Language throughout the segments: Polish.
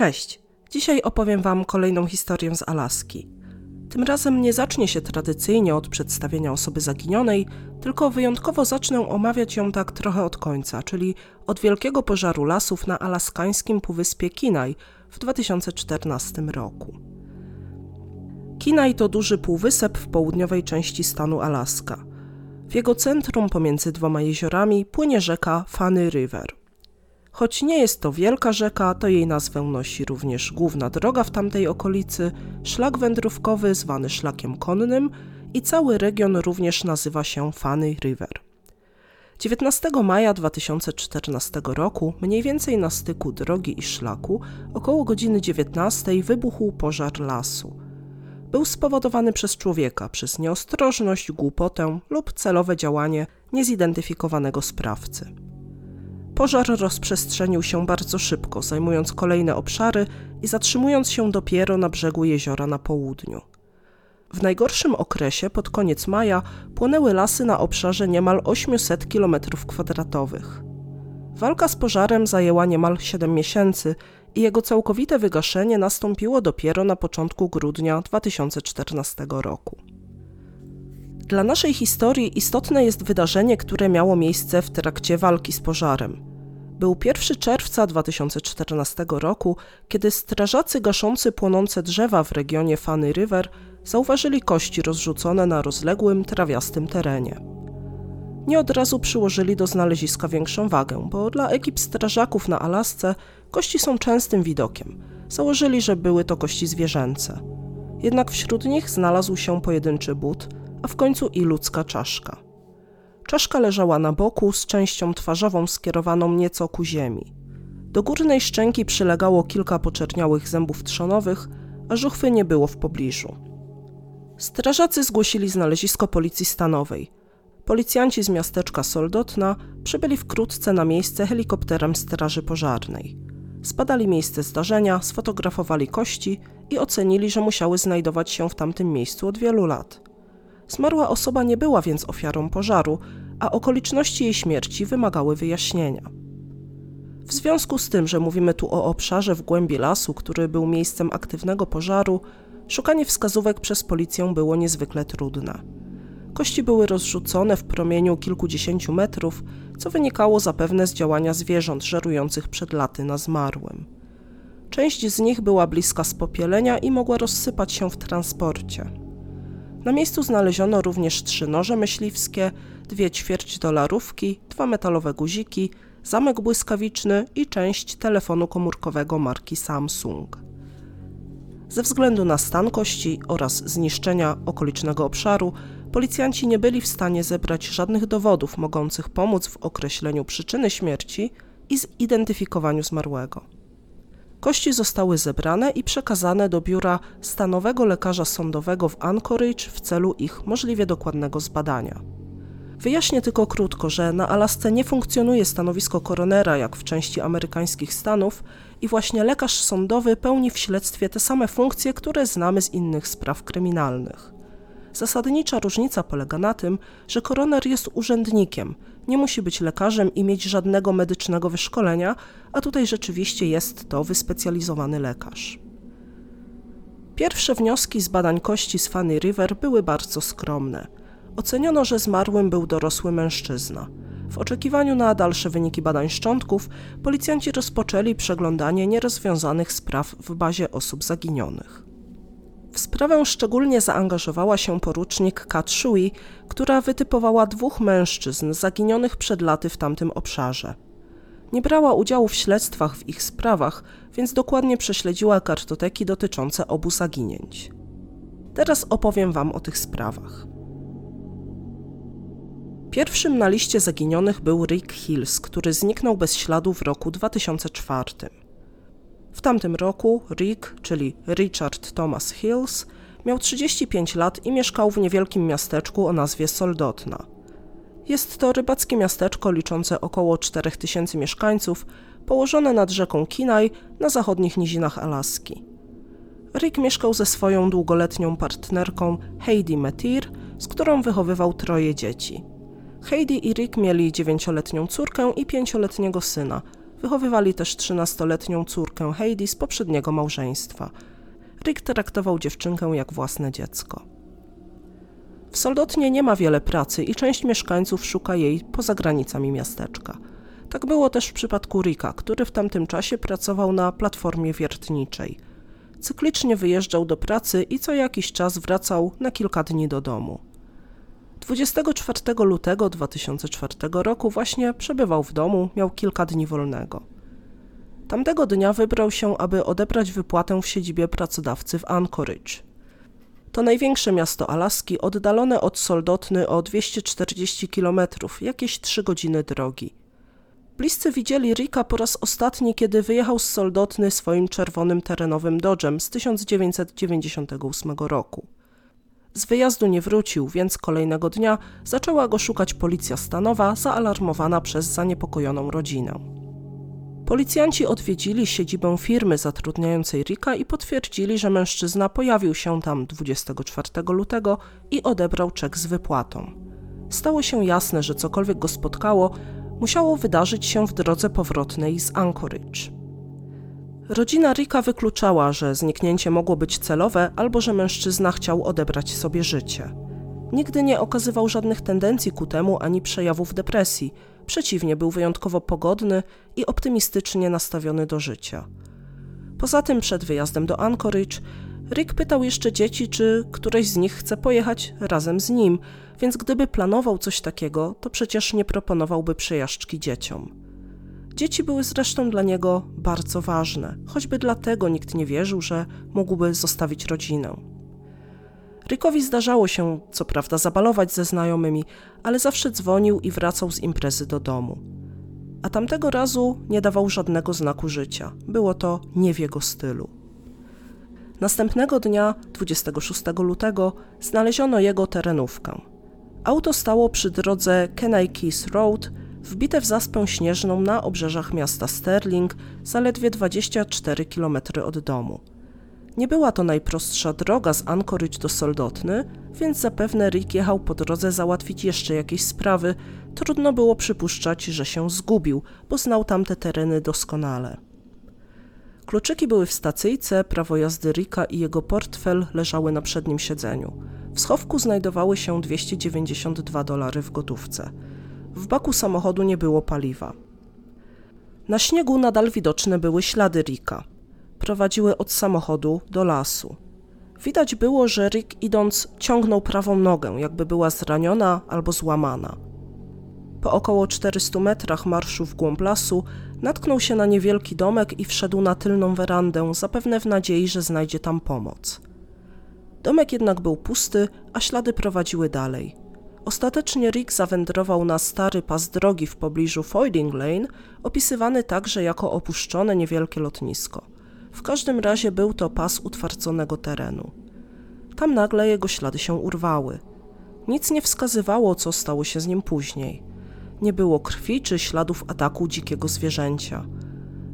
Cześć! Dzisiaj opowiem Wam kolejną historię z Alaski. Tym razem nie zacznie się tradycyjnie od przedstawienia osoby zaginionej, tylko wyjątkowo zacznę omawiać ją tak trochę od końca, czyli od wielkiego pożaru lasów na alaskańskim półwyspie Kinaj w 2014 roku. Kinaj to duży półwysep w południowej części stanu Alaska. W jego centrum pomiędzy dwoma jeziorami płynie rzeka Funny River. Choć nie jest to wielka rzeka, to jej nazwę nosi również główna droga w tamtej okolicy, szlak wędrówkowy zwany szlakiem konnym i cały region również nazywa się Funny River. 19 maja 2014 roku, mniej więcej na styku drogi i szlaku, około godziny 19 wybuchł pożar lasu. Był spowodowany przez człowieka, przez nieostrożność, głupotę lub celowe działanie niezidentyfikowanego sprawcy. Pożar rozprzestrzenił się bardzo szybko, zajmując kolejne obszary i zatrzymując się dopiero na brzegu jeziora na południu. W najgorszym okresie, pod koniec maja, płonęły lasy na obszarze niemal 800 km2. Walka z pożarem zajęła niemal 7 miesięcy i jego całkowite wygaszenie nastąpiło dopiero na początku grudnia 2014 roku. Dla naszej historii istotne jest wydarzenie, które miało miejsce w trakcie walki z pożarem. Był 1 czerwca 2014 roku, kiedy strażacy gaszący płonące drzewa w regionie Funny River zauważyli kości rozrzucone na rozległym, trawiastym terenie. Nie od razu przyłożyli do znaleziska większą wagę, bo dla ekip strażaków na Alasce kości są częstym widokiem. Założyli, że były to kości zwierzęce. Jednak wśród nich znalazł się pojedynczy but, a w końcu i ludzka czaszka. Czaszka leżała na boku z częścią twarzową skierowaną nieco ku ziemi. Do górnej szczęki przylegało kilka poczerniałych zębów trzonowych, a żuchwy nie było w pobliżu. Strażacy zgłosili znalezisko policji stanowej. Policjanci z miasteczka Soldotna przybyli wkrótce na miejsce helikopterem Straży Pożarnej. Spadali miejsce zdarzenia, sfotografowali kości i ocenili, że musiały znajdować się w tamtym miejscu od wielu lat. Zmarła osoba nie była więc ofiarą pożaru, a okoliczności jej śmierci wymagały wyjaśnienia. W związku z tym, że mówimy tu o obszarze w głębi lasu, który był miejscem aktywnego pożaru, szukanie wskazówek przez policję było niezwykle trudne. Kości były rozrzucone w promieniu kilkudziesięciu metrów, co wynikało zapewne z działania zwierząt żerujących przed laty na zmarłym. Część z nich była bliska spopielenia i mogła rozsypać się w transporcie. Na miejscu znaleziono również trzy noże myśliwskie, dwie ćwierćdolarówki, dwa metalowe guziki, zamek błyskawiczny i część telefonu komórkowego marki Samsung. Ze względu na stan kości oraz zniszczenia okolicznego obszaru, policjanci nie byli w stanie zebrać żadnych dowodów mogących pomóc w określeniu przyczyny śmierci i zidentyfikowaniu zmarłego. Kości zostały zebrane i przekazane do biura stanowego lekarza sądowego w Anchorage w celu ich możliwie dokładnego zbadania. Wyjaśnię tylko krótko, że na Alasce nie funkcjonuje stanowisko koronera jak w części amerykańskich stanów i właśnie lekarz sądowy pełni w śledztwie te same funkcje, które znamy z innych spraw kryminalnych. Zasadnicza różnica polega na tym, że koroner jest urzędnikiem, nie musi być lekarzem i mieć żadnego medycznego wyszkolenia, a tutaj rzeczywiście jest to wyspecjalizowany lekarz. Pierwsze wnioski z badań kości z Funny River były bardzo skromne. Oceniono, że zmarłym był dorosły mężczyzna. W oczekiwaniu na dalsze wyniki badań szczątków, policjanci rozpoczęli przeglądanie nierozwiązanych spraw w bazie osób zaginionych. W sprawę szczególnie zaangażowała się porucznik Kat Shui, która wytypowała dwóch mężczyzn zaginionych przed laty w tamtym obszarze. Nie brała udziału w śledztwach w ich sprawach, więc dokładnie prześledziła kartoteki dotyczące obu zaginięć. Teraz opowiem Wam o tych sprawach. Pierwszym na liście zaginionych był Rick Hills, który zniknął bez śladu w roku 2004. W tamtym roku Rick, czyli Richard Thomas Hills, miał 35 lat i mieszkał w niewielkim miasteczku o nazwie Soldotna. Jest to rybackie miasteczko liczące około 4000 mieszkańców, położone nad rzeką Kinaj na zachodnich nizinach Alaski. Rick mieszkał ze swoją długoletnią partnerką Heidi Metir, z którą wychowywał troje dzieci. Heidi i Rick mieli dziewięcioletnią córkę i pięcioletniego syna – Wychowywali też 13-letnią córkę Heidi z poprzedniego małżeństwa. Rick traktował dziewczynkę jak własne dziecko. W Soldotnie nie ma wiele pracy i część mieszkańców szuka jej poza granicami miasteczka. Tak było też w przypadku Ricka, który w tamtym czasie pracował na platformie wiertniczej. Cyklicznie wyjeżdżał do pracy i co jakiś czas wracał na kilka dni do domu. 24 lutego 2004 roku właśnie przebywał w domu, miał kilka dni wolnego. Tamtego dnia wybrał się, aby odebrać wypłatę w siedzibie pracodawcy w Anchorage. To największe miasto Alaski, oddalone od Soldotny o 240 km, jakieś 3 godziny drogi. Bliscy widzieli Ricka po raz ostatni, kiedy wyjechał z Soldotny swoim czerwonym terenowym Dodgem z 1998 roku. Z wyjazdu nie wrócił, więc kolejnego dnia zaczęła go szukać policja stanowa, zaalarmowana przez zaniepokojoną rodzinę. Policjanci odwiedzili siedzibę firmy zatrudniającej Rika i potwierdzili, że mężczyzna pojawił się tam 24 lutego i odebrał czek z wypłatą. Stało się jasne, że cokolwiek go spotkało, musiało wydarzyć się w drodze powrotnej z Anchorage. Rodzina Rika wykluczała, że zniknięcie mogło być celowe albo że mężczyzna chciał odebrać sobie życie. Nigdy nie okazywał żadnych tendencji ku temu ani przejawów depresji. Przeciwnie, był wyjątkowo pogodny i optymistycznie nastawiony do życia. Poza tym, przed wyjazdem do Anchorage, Rick pytał jeszcze dzieci, czy któreś z nich chce pojechać razem z nim, więc gdyby planował coś takiego, to przecież nie proponowałby przejażdżki dzieciom. Dzieci były zresztą dla niego bardzo ważne, choćby dlatego nikt nie wierzył, że mógłby zostawić rodzinę. Rickowi zdarzało się, co prawda, zabalować ze znajomymi, ale zawsze dzwonił i wracał z imprezy do domu. A tamtego razu nie dawał żadnego znaku życia. Było to nie w jego stylu. Następnego dnia, 26 lutego, znaleziono jego terenówkę. Auto stało przy drodze Kenai Keys Road wbite w zaspę śnieżną na obrzeżach miasta Sterling, zaledwie 24 km od domu. Nie była to najprostsza droga z Anchorage do Soldotny, więc zapewne Rick jechał po drodze załatwić jeszcze jakieś sprawy. Trudno było przypuszczać, że się zgubił, bo znał tamte tereny doskonale. Kluczyki były w stacyjce, prawo jazdy Ricka i jego portfel leżały na przednim siedzeniu. W schowku znajdowały się 292 dolary w gotówce. W baku samochodu nie było paliwa. Na śniegu nadal widoczne były ślady Ricka. Prowadziły od samochodu do lasu. Widać było, że Rick idąc ciągnął prawą nogę, jakby była zraniona albo złamana. Po około 400 metrach marszu w głąb lasu natknął się na niewielki domek i wszedł na tylną werandę, zapewne w nadziei, że znajdzie tam pomoc. Domek jednak był pusty, a ślady prowadziły dalej. Ostatecznie Rick zawędrował na stary pas drogi w pobliżu Foyding Lane, opisywany także jako opuszczone niewielkie lotnisko. W każdym razie był to pas utwardzonego terenu. Tam nagle jego ślady się urwały. Nic nie wskazywało, co stało się z nim później. Nie było krwi czy śladów ataku dzikiego zwierzęcia.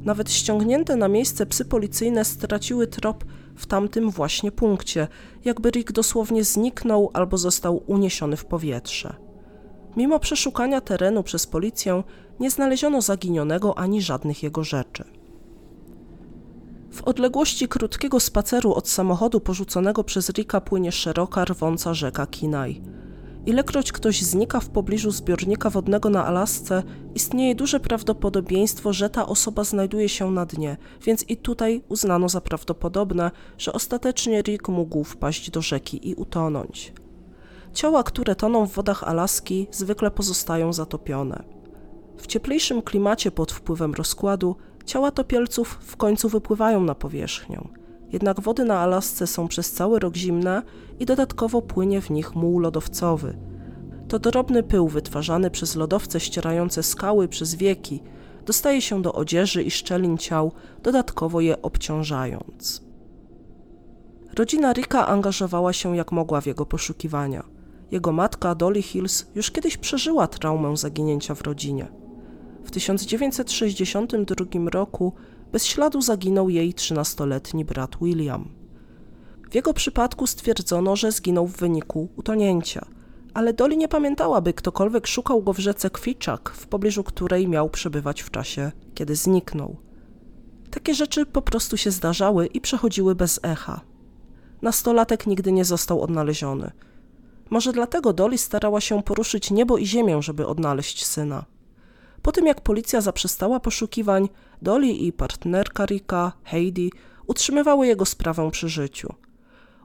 Nawet ściągnięte na miejsce psy policyjne straciły trop w tamtym właśnie punkcie, jakby Rick dosłownie zniknął albo został uniesiony w powietrze. Mimo przeszukania terenu przez policję, nie znaleziono zaginionego ani żadnych jego rzeczy. W odległości krótkiego spaceru od samochodu porzuconego przez Ricka płynie szeroka, rwąca rzeka Kinaj. Ilekroć ktoś znika w pobliżu zbiornika wodnego na Alasce, istnieje duże prawdopodobieństwo, że ta osoba znajduje się na dnie, więc i tutaj uznano za prawdopodobne, że ostatecznie Rick mógł wpaść do rzeki i utonąć. Ciała, które toną w wodach Alaski, zwykle pozostają zatopione. W cieplejszym klimacie pod wpływem rozkładu ciała topielców w końcu wypływają na powierzchnię. Jednak wody na Alasce są przez cały rok zimne i dodatkowo płynie w nich muł lodowcowy. To drobny pył wytwarzany przez lodowce ścierające skały przez wieki dostaje się do odzieży i szczelin ciał, dodatkowo je obciążając. Rodzina Ricka angażowała się jak mogła w jego poszukiwania. Jego matka, Dolly Hills, już kiedyś przeżyła traumę zaginięcia w rodzinie. W 1962 roku bez śladu zaginął jej 13-letni brat William. W jego przypadku stwierdzono, że zginął w wyniku utonięcia, ale Dolly nie pamiętała, by ktokolwiek szukał go w rzece Kwiczak, w pobliżu której miał przebywać w czasie, kiedy zniknął. Takie rzeczy po prostu się zdarzały i przechodziły bez echa. Nastolatek nigdy nie został odnaleziony. Może dlatego Dolly starała się poruszyć niebo i ziemię, żeby odnaleźć syna. Po tym jak policja zaprzestała poszukiwań, Dolly i partnerka Rika, Heidi, utrzymywały jego sprawę przy życiu.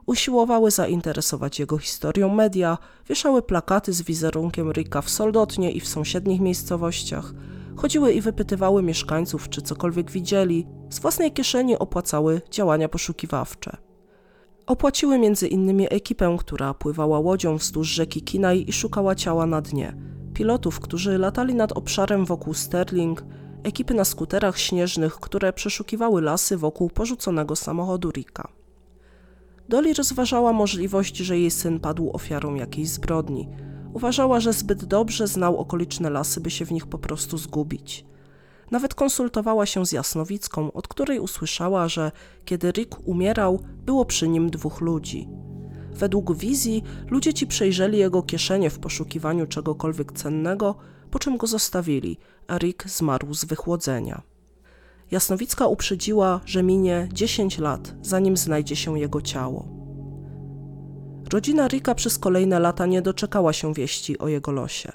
Usiłowały zainteresować jego historią media, wieszały plakaty z wizerunkiem Rika w Soldotnie i w sąsiednich miejscowościach, chodziły i wypytywały mieszkańców, czy cokolwiek widzieli, z własnej kieszeni opłacały działania poszukiwawcze. Opłaciły między innymi ekipę, która pływała łodzią wzdłuż rzeki Kinaj i szukała ciała na dnie, pilotów, którzy latali nad obszarem wokół Sterling, ekipy na skuterach śnieżnych, które przeszukiwały lasy wokół porzuconego samochodu Rika. Dolly rozważała możliwość, że jej syn padł ofiarą jakiejś zbrodni. Uważała, że zbyt dobrze znał okoliczne lasy, by się w nich po prostu zgubić. Nawet konsultowała się z Jasnowicką, od której usłyszała, że kiedy Rick umierał, było przy nim dwóch ludzi. Według wizji ludzie ci przejrzeli jego kieszenie w poszukiwaniu czegokolwiek cennego, po czym go zostawili, a Rick zmarł z wychłodzenia. Jasnowicka uprzedziła, że minie 10 lat, zanim znajdzie się jego ciało. Rodzina Rika przez kolejne lata nie doczekała się wieści o jego losie.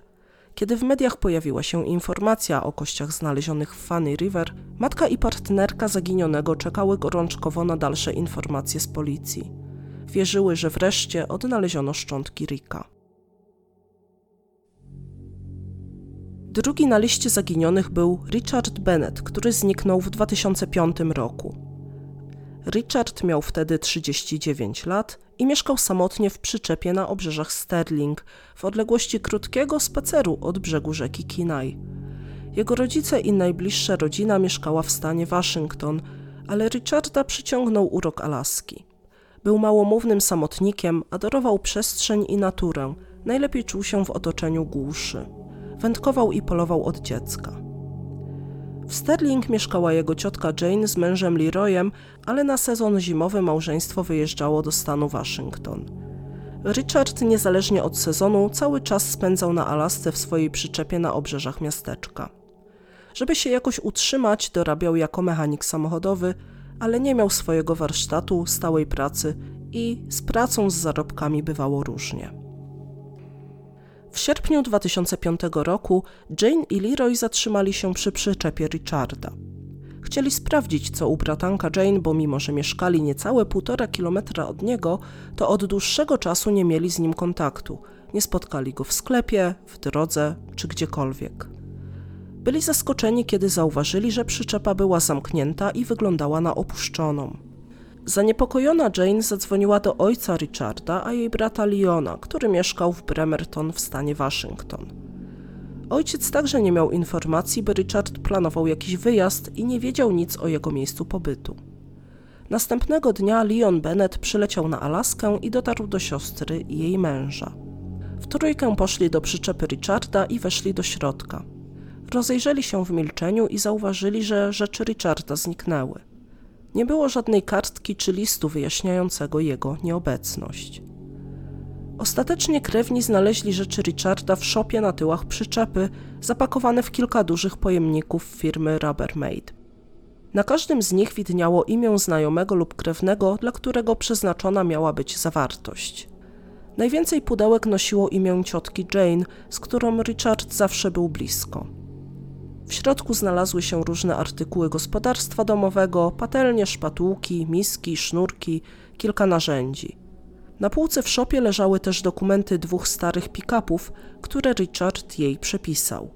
Kiedy w mediach pojawiła się informacja o kościach znalezionych w Funny River, matka i partnerka zaginionego czekały gorączkowo na dalsze informacje z policji. Wierzyły, że wreszcie odnaleziono szczątki Rika. Drugi na liście zaginionych był Richard Bennett, który zniknął w 2005 roku. Richard miał wtedy 39 lat i mieszkał samotnie w przyczepie na obrzeżach Sterling, w odległości krótkiego spaceru od brzegu rzeki Kinaj. Jego rodzice i najbliższa rodzina mieszkała w stanie Waszyngton, ale Richarda przyciągnął urok Alaski. Był małomównym samotnikiem, adorował przestrzeń i naturę, najlepiej czuł się w otoczeniu głuszy. Wędkował i polował od dziecka. W Sterling mieszkała jego ciotka Jane z mężem Leroyem, ale na sezon zimowy małżeństwo wyjeżdżało do stanu Waszyngton. Richard, niezależnie od sezonu, cały czas spędzał na Alasce w swojej przyczepie na obrzeżach miasteczka. Żeby się jakoś utrzymać, dorabiał jako mechanik samochodowy, ale nie miał swojego warsztatu, stałej pracy i z pracą z zarobkami bywało różnie. W sierpniu 2005 roku Jane i Leroy zatrzymali się przy przyczepie Richarda. Chcieli sprawdzić, co u bratanka Jane, bo mimo, że mieszkali niecałe półtora kilometra od niego, to od dłuższego czasu nie mieli z nim kontaktu. Nie spotkali go w sklepie, w drodze czy gdziekolwiek. Byli zaskoczeni, kiedy zauważyli, że przyczepa była zamknięta i wyglądała na opuszczoną. Zaniepokojona Jane zadzwoniła do ojca Richarda, a jej brata Leona, który mieszkał w Bremerton w stanie Waszyngton. Ojciec także nie miał informacji, by Richard planował jakiś wyjazd i nie wiedział nic o jego miejscu pobytu. Następnego dnia Leon Bennett przyleciał na Alaskę i dotarł do siostry i jej męża. W trójkę poszli do przyczepy Richarda i weszli do środka. Rozejrzeli się w milczeniu i zauważyli, że rzeczy Richarda zniknęły. Nie było żadnej kartki czy listu wyjaśniającego jego nieobecność. Ostatecznie krewni znaleźli rzeczy Richarda w szopie na tyłach przyczepy, zapakowane w kilka dużych pojemników firmy Rubbermaid. Na każdym z nich widniało imię znajomego lub krewnego, dla którego przeznaczona miała być zawartość. Najwięcej pudełek nosiło imię ciotki Jane, z którą Richard zawsze był blisko. W środku znalazły się różne artykuły gospodarstwa domowego, patelnie, szpatułki, miski, sznurki, kilka narzędzi. Na półce w szopie leżały też dokumenty dwóch starych pick-upów, które Richard jej przepisał.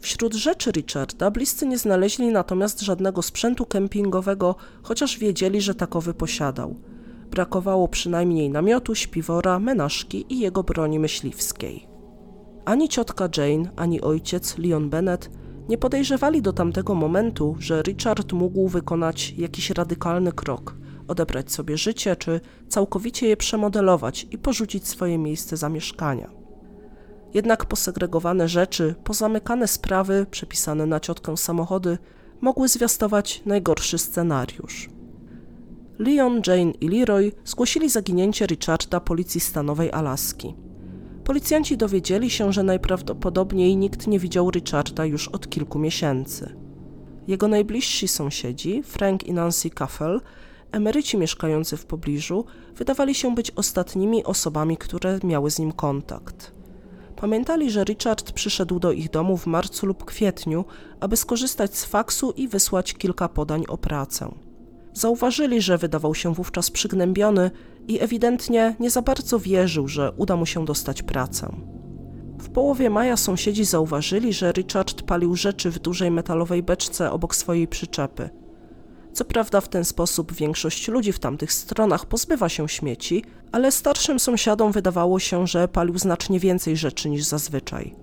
Wśród rzeczy Richarda bliscy nie znaleźli natomiast żadnego sprzętu kempingowego, chociaż wiedzieli, że takowy posiadał. Brakowało przynajmniej namiotu, śpiwora, menażki i jego broni myśliwskiej. Ani ciotka Jane, ani ojciec Leon Bennett nie podejrzewali do tamtego momentu, że Richard mógł wykonać jakiś radykalny krok, odebrać sobie życie, czy całkowicie je przemodelować i porzucić swoje miejsce zamieszkania. Jednak posegregowane rzeczy, pozamykane sprawy, przepisane na ciotkę samochody, mogły zwiastować najgorszy scenariusz. Leon, Jane i Leroy zgłosili zaginięcie Richarda policji stanowej Alaski. Policjanci dowiedzieli się, że najprawdopodobniej nikt nie widział Richarda już od kilku miesięcy. Jego najbliżsi sąsiedzi, Frank i Nancy Caffel, emeryci mieszkający w pobliżu, wydawali się być ostatnimi osobami, które miały z nim kontakt. Pamiętali, że Richard przyszedł do ich domu w marcu lub kwietniu, aby skorzystać z faksu i wysłać kilka podań o pracę. Zauważyli, że wydawał się wówczas przygnębiony i ewidentnie nie za bardzo wierzył, że uda mu się dostać pracę. W połowie maja sąsiedzi zauważyli, że Richard palił rzeczy w dużej metalowej beczce obok swojej przyczepy. Co prawda w ten sposób większość ludzi w tamtych stronach pozbywa się śmieci, ale starszym sąsiadom wydawało się, że palił znacznie więcej rzeczy niż zazwyczaj.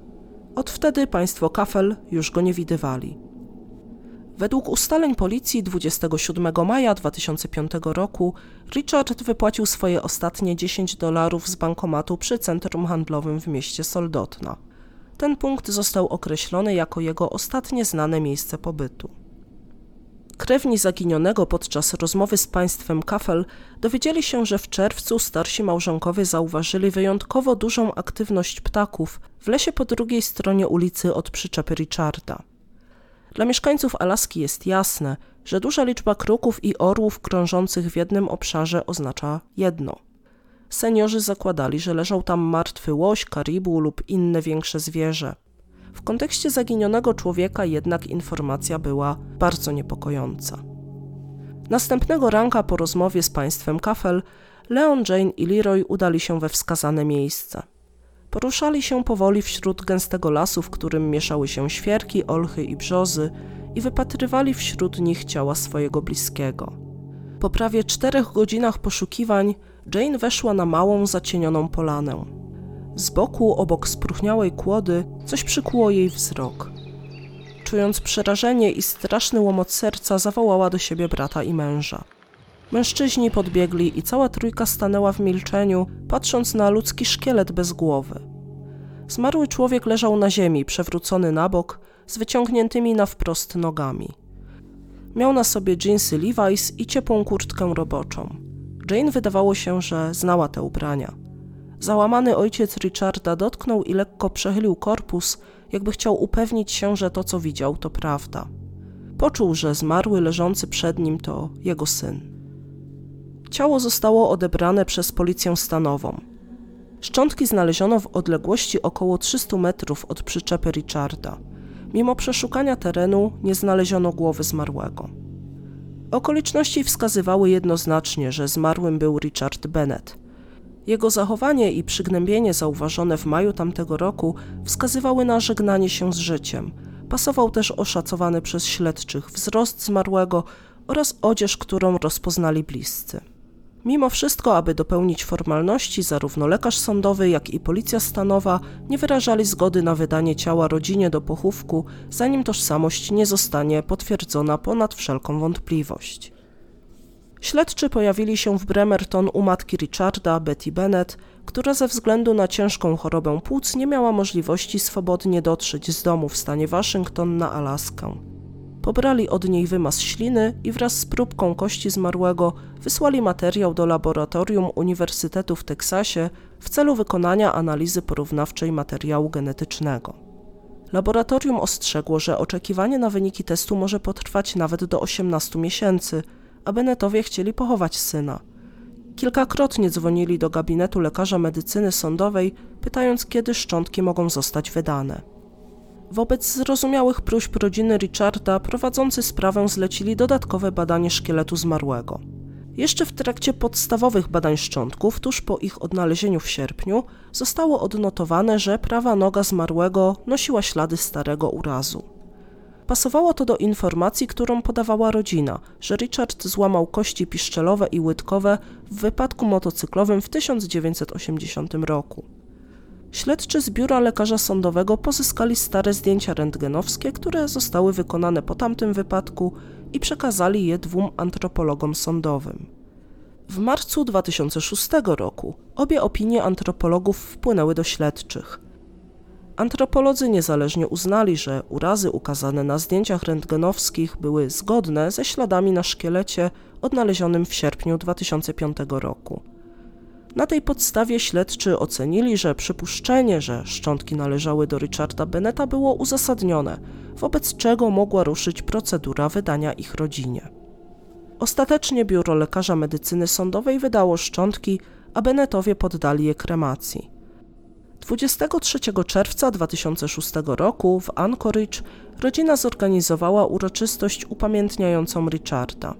Od wtedy państwo Kafel już go nie widywali. Według ustaleń policji 27 maja 2005 roku Richard wypłacił swoje ostatnie 10 dolarów z bankomatu przy centrum handlowym w mieście Soldotna. Ten punkt został określony jako jego ostatnie znane miejsce pobytu. Krewni zaginionego podczas rozmowy z państwem Kafel dowiedzieli się, że w czerwcu starsi małżonkowie zauważyli wyjątkowo dużą aktywność ptaków w lesie po drugiej stronie ulicy od przyczepy Richarda. Dla mieszkańców Alaski jest jasne, że duża liczba kruków i orłów krążących w jednym obszarze oznacza jedno. Seniorzy zakładali, że leżał tam martwy łoś, karibu lub inne większe zwierzę. W kontekście zaginionego człowieka jednak informacja była bardzo niepokojąca. Następnego ranka po rozmowie z państwem Kafel, Leon, Jane i Leroy udali się we wskazane miejsce. Poruszali się powoli wśród gęstego lasu, w którym mieszały się świerki, olchy i brzozy i wypatrywali wśród nich ciała swojego bliskiego. Po prawie czterech godzinach poszukiwań Jane weszła na małą, zacienioną polanę. Z boku, obok spróchniałej kłody, coś przykuło jej wzrok. Czując przerażenie i straszny łomot serca, zawołała do siebie brata i męża. Mężczyźni podbiegli i cała trójka stanęła w milczeniu, patrząc na ludzki szkielet bez głowy. Zmarły człowiek leżał na ziemi, przewrócony na bok, z wyciągniętymi na wprost nogami. Miał na sobie dżinsy Levi's i ciepłą kurtkę roboczą. Jane wydawało się, że znała te ubrania. Załamany ojciec Richarda dotknął i lekko przechylił korpus, jakby chciał upewnić się, że to, co widział, to prawda. Poczuł, że zmarły leżący przed nim to jego syn. Ciało zostało odebrane przez policję stanową. Szczątki znaleziono w odległości około 300 metrów od przyczepy Richarda. Mimo przeszukania terenu nie znaleziono głowy zmarłego. Okoliczności wskazywały jednoznacznie, że zmarłym był Richard Bennett. Jego zachowanie i przygnębienie zauważone w maju tamtego roku wskazywały na żegnanie się z życiem. Pasował też oszacowany przez śledczych wzrost zmarłego oraz odzież, którą rozpoznali bliscy. Mimo wszystko, aby dopełnić formalności, zarówno lekarz sądowy, jak i policja stanowa nie wyrażali zgody na wydanie ciała rodzinie do pochówku, zanim tożsamość nie zostanie potwierdzona ponad wszelką wątpliwość. Śledczy pojawili się w Bremerton u matki Richarda, Betty Bennett, która ze względu na ciężką chorobę płuc nie miała możliwości swobodnie dotrzeć z domu w stanie Waszyngton na Alaskę. Pobrali od niej wymaz śliny i wraz z próbką kości zmarłego wysłali materiał do laboratorium Uniwersytetu w Teksasie w celu wykonania analizy porównawczej materiału genetycznego. Laboratorium ostrzegło, że oczekiwanie na wyniki testu może potrwać nawet do 18 miesięcy, a Bennettowie chcieli pochować syna. Kilkakrotnie dzwonili do gabinetu lekarza medycyny sądowej, pytając, kiedy szczątki mogą zostać wydane. Wobec zrozumiałych próśb rodziny Richarda prowadzący sprawę zlecili dodatkowe badanie szkieletu zmarłego. Jeszcze w trakcie podstawowych badań szczątków, tuż po ich odnalezieniu w sierpniu, zostało odnotowane, że prawa noga zmarłego nosiła ślady starego urazu. Pasowało to do informacji, którą podawała rodzina, że Richard złamał kości piszczelowe i łydkowe w wypadku motocyklowym w 1980 roku. Śledczy z biura lekarza sądowego pozyskali stare zdjęcia rentgenowskie, które zostały wykonane po tamtym wypadku i przekazali je dwóm antropologom sądowym. W marcu 2006 roku obie opinie antropologów wpłynęły do śledczych. Antropolodzy niezależnie uznali, że urazy ukazane na zdjęciach rentgenowskich były zgodne ze śladami na szkielecie odnalezionym w sierpniu 2005 roku. Na tej podstawie śledczy ocenili, że przypuszczenie, że szczątki należały do Richarda Beneta było uzasadnione, wobec czego mogła ruszyć procedura wydania ich rodzinie. Ostatecznie biuro lekarza medycyny sądowej wydało szczątki, a Bennetowie poddali je kremacji. 23 czerwca 2006 roku w Anchorage rodzina zorganizowała uroczystość upamiętniającą Richarda.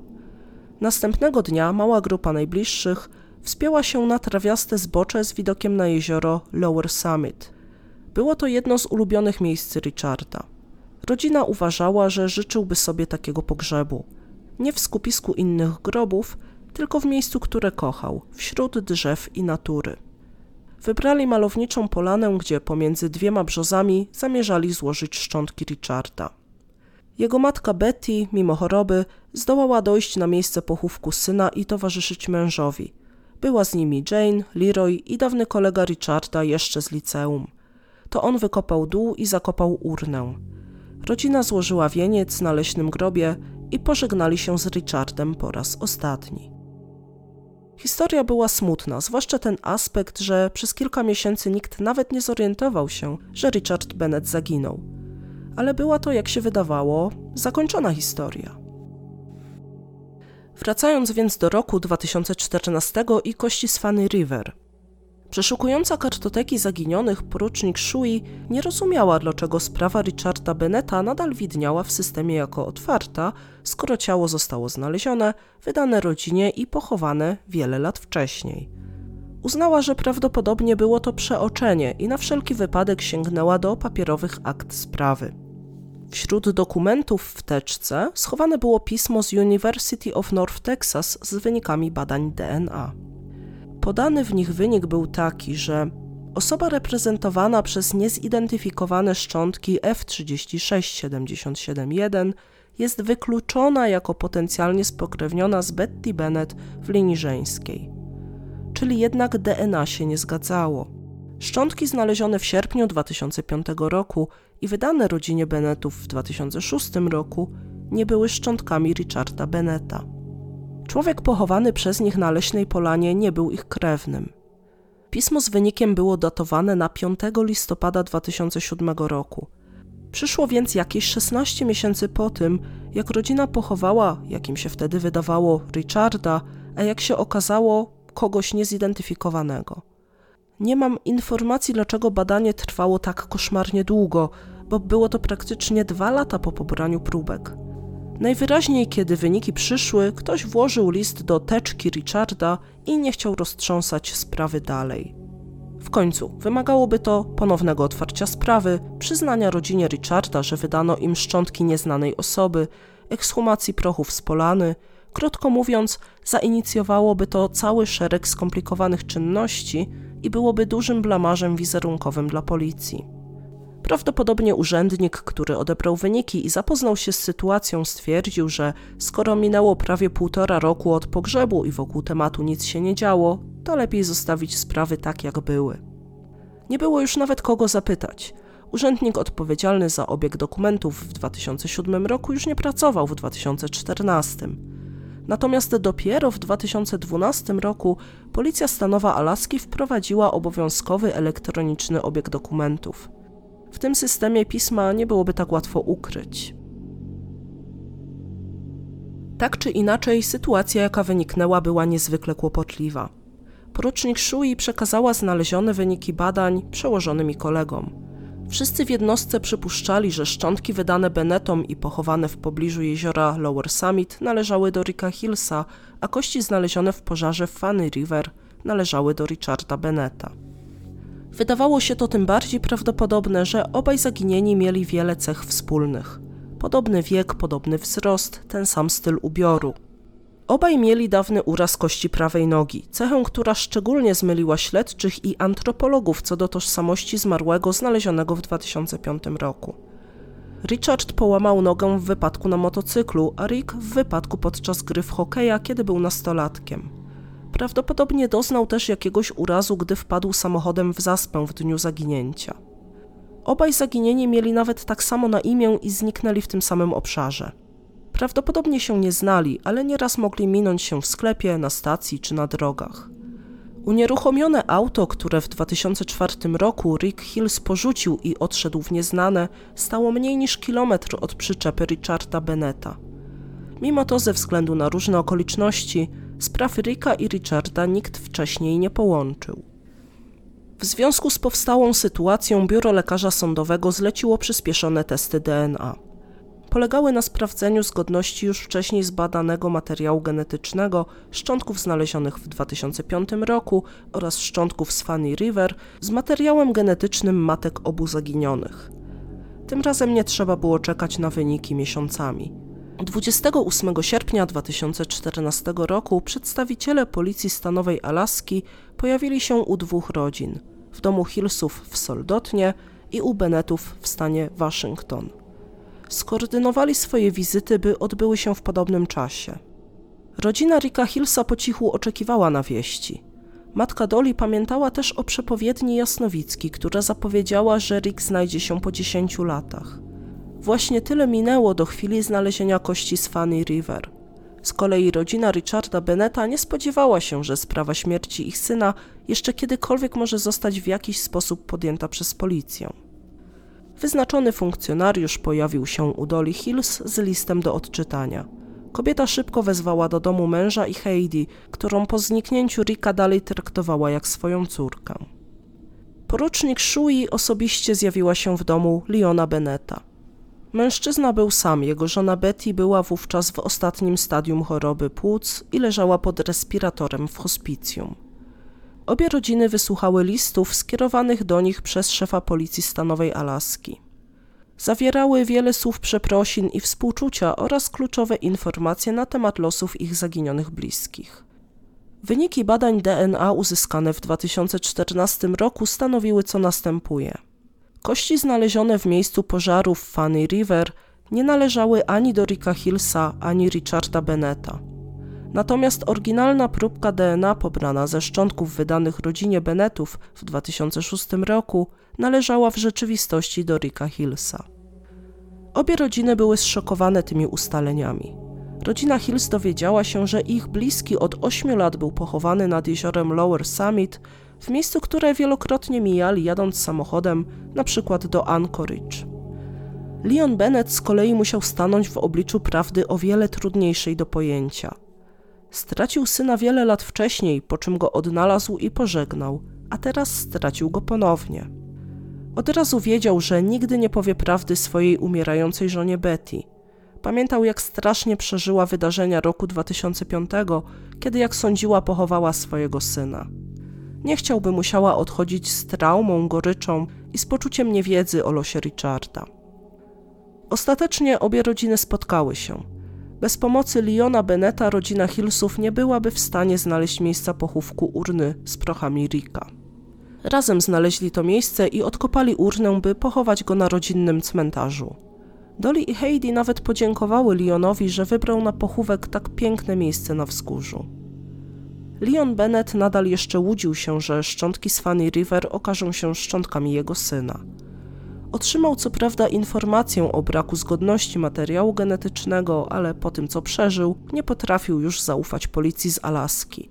Następnego dnia mała grupa najbliższych wspięła się na trawiaste zbocze z widokiem na jezioro Lower Summit. Było to jedno z ulubionych miejsc Richarda. Rodzina uważała, że życzyłby sobie takiego pogrzebu. Nie w skupisku innych grobów, tylko w miejscu, które kochał, wśród drzew i natury. Wybrali malowniczą polanę, gdzie pomiędzy dwiema brzozami zamierzali złożyć szczątki Richarda. Jego matka Betty, mimo choroby, zdołała dojść na miejsce pochówku syna i towarzyszyć mężowi. Była z nimi Jane, Leroy i dawny kolega Richarda jeszcze z liceum. To on wykopał dół i zakopał urnę. Rodzina złożyła wieniec na leśnym grobie i pożegnali się z Richardem po raz ostatni. Historia była smutna, zwłaszcza ten aspekt, że przez kilka miesięcy nikt nawet nie zorientował się, że Richard Bennett zaginął. Ale była to, jak się wydawało, zakończona historia. Wracając więc do roku 2014 i kości z Fanny River. Przeszukująca kartoteki zaginionych porucznik Shui nie rozumiała, dlaczego sprawa Richarda Bennetta nadal widniała w systemie jako otwarta, skoro ciało zostało znalezione, wydane rodzinie i pochowane wiele lat wcześniej. Uznała, że prawdopodobnie było to przeoczenie i na wszelki wypadek sięgnęła do papierowych akt sprawy. Wśród dokumentów w teczce schowane było pismo z University of North Texas z wynikami badań DNA. Podany w nich wynik był taki, że osoba reprezentowana przez niezidentyfikowane szczątki F36771 jest wykluczona jako potencjalnie spokrewniona z Betty Bennett w linii żeńskiej. Czyli jednak DNA się nie zgadzało. Szczątki znalezione w sierpniu 2005 roku i wydane rodzinie Bennettów w 2006 roku nie były szczątkami Richarda Bennetta. Człowiek pochowany przez nich na leśnej polanie nie był ich krewnym. Pismo z wynikiem było datowane na 5 listopada 2007 roku. Przyszło więc jakieś 16 miesięcy po tym, jak rodzina pochowała, jak im się wtedy wydawało, Richarda, a jak się okazało, kogoś niezidentyfikowanego. Nie mam informacji, dlaczego badanie trwało tak koszmarnie długo, bo było to praktycznie dwa lata po pobraniu próbek. Najwyraźniej, kiedy wyniki przyszły, ktoś włożył list do teczki Richarda i nie chciał roztrząsać sprawy dalej. W końcu wymagałoby to ponownego otwarcia sprawy, przyznania rodzinie Richarda, że wydano im szczątki nieznanej osoby, ekshumacji prochów z polany. Krótko mówiąc, zainicjowałoby to cały szereg skomplikowanych czynności i byłoby dużym blamarzem wizerunkowym dla policji. Prawdopodobnie urzędnik, który odebrał wyniki i zapoznał się z sytuacją, stwierdził, że skoro minęło prawie półtora roku od pogrzebu i wokół tematu nic się nie działo, to lepiej zostawić sprawy tak, jak były. Nie było już nawet kogo zapytać. Urzędnik odpowiedzialny za obieg dokumentów w 2007 roku już nie pracował w 2014. Natomiast dopiero w 2012 roku Policja Stanowa Alaski wprowadziła obowiązkowy elektroniczny obieg dokumentów. W tym systemie pisma nie byłoby tak łatwo ukryć. Tak czy inaczej, sytuacja, jaka wyniknęła, była niezwykle kłopotliwa. Porucznik Shui przekazała znalezione wyniki badań przełożonym i kolegom. Wszyscy w jednostce przypuszczali, że szczątki wydane Bennettom i pochowane w pobliżu jeziora Lower Summit należały do Ricka Hillsa, a kości znalezione w pożarze w Funny River należały do Richarda Bennetta. Wydawało się to tym bardziej prawdopodobne, że obaj zaginieni mieli wiele cech wspólnych. Podobny wiek, podobny wzrost, ten sam styl ubioru. Obaj mieli dawny uraz kości prawej nogi, cechę, która szczególnie zmyliła śledczych i antropologów co do tożsamości zmarłego znalezionego w 2005 roku. Richard połamał nogę w wypadku na motocyklu, a Rick w wypadku podczas gry w hokeja, kiedy był nastolatkiem. Prawdopodobnie doznał też jakiegoś urazu, gdy wpadł samochodem w zaspę w dniu zaginięcia. Obaj zaginieni mieli nawet tak samo na imię i zniknęli w tym samym obszarze. Prawdopodobnie się nie znali, ale nieraz mogli minąć się w sklepie, na stacji czy na drogach. Unieruchomione auto, które w 2004 roku Rick Hills porzucił i odszedł w nieznane, stało mniej niż kilometr od przyczepy Richarda Beneta. Mimo to, ze względu na różne okoliczności, spraw Ricka i Richarda nikt wcześniej nie połączył. W związku z powstałą sytuacją biuro lekarza sądowego zleciło przyspieszone testy DNA. Polegały na sprawdzeniu zgodności już wcześniej zbadanego materiału genetycznego, szczątków znalezionych w 2005 roku oraz szczątków z Funny River z materiałem genetycznym matek obu zaginionych. Tym razem nie trzeba było czekać na wyniki miesiącami. 28 sierpnia 2014 roku przedstawiciele Policji Stanowej Alaski pojawili się u dwóch rodzin – w domu Hillsów w Soldotnie i u Bennettów w stanie Waszyngton. Skoordynowali swoje wizyty, by odbyły się w podobnym czasie. Rodzina Ricka Hillsa po cichu oczekiwała na wieści. Matka Dolly pamiętała też o przepowiedni jasnowicki, która zapowiedziała, że Rick znajdzie się po 10 latach. Właśnie tyle minęło do chwili znalezienia kości z Fanny River. Z kolei rodzina Richarda Beneta nie spodziewała się, że sprawa śmierci ich syna jeszcze kiedykolwiek może zostać w jakiś sposób podjęta przez policję. Wyznaczony funkcjonariusz pojawił się u Dolly Hills z listem do odczytania. Kobieta szybko wezwała do domu męża i Heidi, którą po zniknięciu Rika dalej traktowała jak swoją córkę. Porucznik Shui osobiście zjawiła się w domu Leona Beneta. Mężczyzna był sam, jego żona Betty była wówczas w ostatnim stadium choroby płuc i leżała pod respiratorem w hospicjum. Obie rodziny wysłuchały listów skierowanych do nich przez szefa Policji Stanowej Alaski. Zawierały wiele słów przeprosin i współczucia oraz kluczowe informacje na temat losów ich zaginionych bliskich. Wyniki badań DNA uzyskane w 2014 roku stanowiły co następuje – Kości znalezione w miejscu pożaru w Funny River nie należały ani do Ricka Hillsa, ani Richarda Beneta. Natomiast oryginalna próbka DNA pobrana ze szczątków wydanych rodzinie Bennetów w 2006 roku należała w rzeczywistości do Ricka Hillsa. Obie rodziny były zszokowane tymi ustaleniami. Rodzina Hills dowiedziała się, że ich bliski od 8 lat był pochowany nad jeziorem Lower Summit w miejscu, które wielokrotnie mijali jadąc samochodem, na przykład do Anchorage. Leon Bennett z kolei musiał stanąć w obliczu prawdy o wiele trudniejszej do pojęcia. Stracił syna wiele lat wcześniej, po czym go odnalazł i pożegnał, a teraz stracił go ponownie. Od razu wiedział, że nigdy nie powie prawdy swojej umierającej żonie Betty. Pamiętał, jak strasznie przeżyła wydarzenia roku 2005, kiedy, jak sądziła, pochowała swojego syna. Nie chciałby musiała odchodzić z traumą, goryczą i z poczuciem niewiedzy o losie Richarda. Ostatecznie obie rodziny spotkały się. Bez pomocy Leona Beneta rodzina Hillsów nie byłaby w stanie znaleźć miejsca pochówku urny z prochami Rika. Razem znaleźli to miejsce i odkopali urnę, by pochować go na rodzinnym cmentarzu. Dolly i Heidi nawet podziękowały Leonowi, że wybrał na pochówek tak piękne miejsce na wzgórzu. Leon Bennett nadal jeszcze łudził się, że szczątki z Fanny River okażą się szczątkami jego syna. Otrzymał co prawda informację o braku zgodności materiału genetycznego, ale po tym co przeżył, nie potrafił już zaufać policji z Alaski.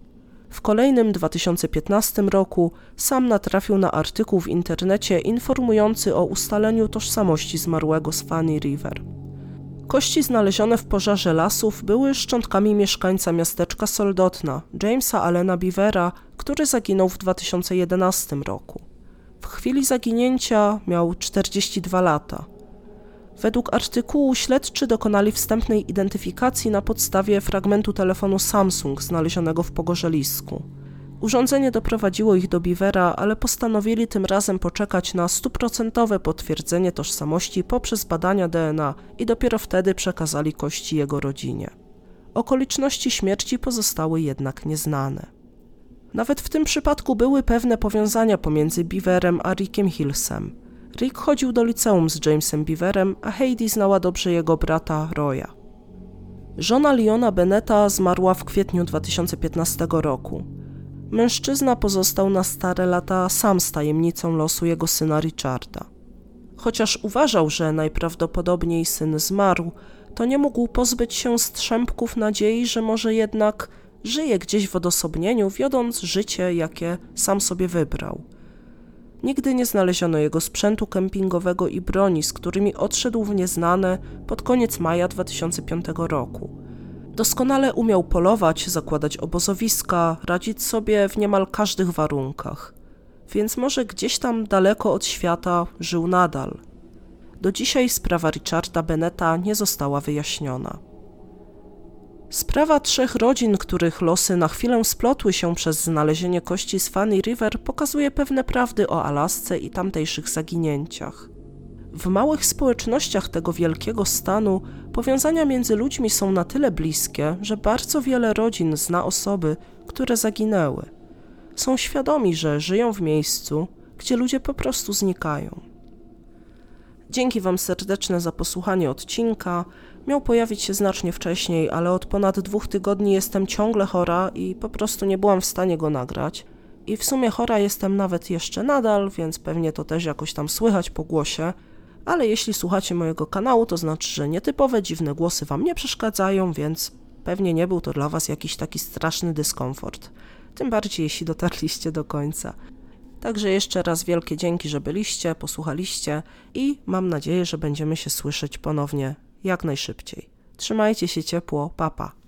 W kolejnym 2015 roku sam natrafił na artykuł w internecie informujący o ustaleniu tożsamości zmarłego z Fanny River. Kości znalezione w pożarze lasów były szczątkami mieszkańca miasteczka Soldotna, Jamesa Allena Beavera, który zaginął w 2011 roku. W chwili zaginięcia miał 42 lata. Według artykułu śledczy dokonali wstępnej identyfikacji na podstawie fragmentu telefonu Samsung znalezionego w pogorzelisku. Urządzenie doprowadziło ich do Beavera, ale postanowili tym razem poczekać na stuprocentowe potwierdzenie tożsamości poprzez badania DNA i dopiero wtedy przekazali kości jego rodzinie. Okoliczności śmierci pozostały jednak nieznane. Nawet w tym przypadku były pewne powiązania pomiędzy Beaverem a Rickiem Hillsem. Rick chodził do liceum z Jamesem Beaverem, a Heidi znała dobrze jego brata Roya. Żona Leona Beneta zmarła w kwietniu 2015 roku. Mężczyzna pozostał na stare lata sam z tajemnicą losu jego syna Richarda. Chociaż uważał, że najprawdopodobniej syn zmarł, to nie mógł pozbyć się strzępków nadziei, że może jednak żyje gdzieś w odosobnieniu, wiodąc życie, jakie sam sobie wybrał. Nigdy nie znaleziono jego sprzętu kempingowego i broni, z którymi odszedł w nieznane pod koniec maja 2005 roku. Doskonale umiał polować, zakładać obozowiska, radzić sobie w niemal każdych warunkach. Więc może gdzieś tam daleko od świata żył nadal. Do dzisiaj sprawa Richarda Beneta nie została wyjaśniona. Sprawa trzech rodzin, których losy na chwilę splotły się przez znalezienie kości z Funny River, pokazuje pewne prawdy o Alasce i tamtejszych zaginięciach. W małych społecznościach tego wielkiego stanu powiązania między ludźmi są na tyle bliskie, że bardzo wiele rodzin zna osoby, które zaginęły. Są świadomi, że żyją w miejscu, gdzie ludzie po prostu znikają. Dzięki Wam serdeczne za posłuchanie odcinka. Miał pojawić się znacznie wcześniej, ale od ponad dwóch tygodni jestem ciągle chora i po prostu nie byłam w stanie go nagrać. I w sumie chora jestem nawet jeszcze nadal, więc pewnie to też jakoś tam słychać po głosie. Ale jeśli słuchacie mojego kanału, to znaczy, że nietypowe, dziwne głosy Wam nie przeszkadzają, więc pewnie nie był to dla Was jakiś taki straszny dyskomfort. Tym bardziej, jeśli dotarliście do końca. Także jeszcze raz wielkie dzięki, że byliście, posłuchaliście i mam nadzieję, że będziemy się słyszeć ponownie jak najszybciej. Trzymajcie się ciepło, papa.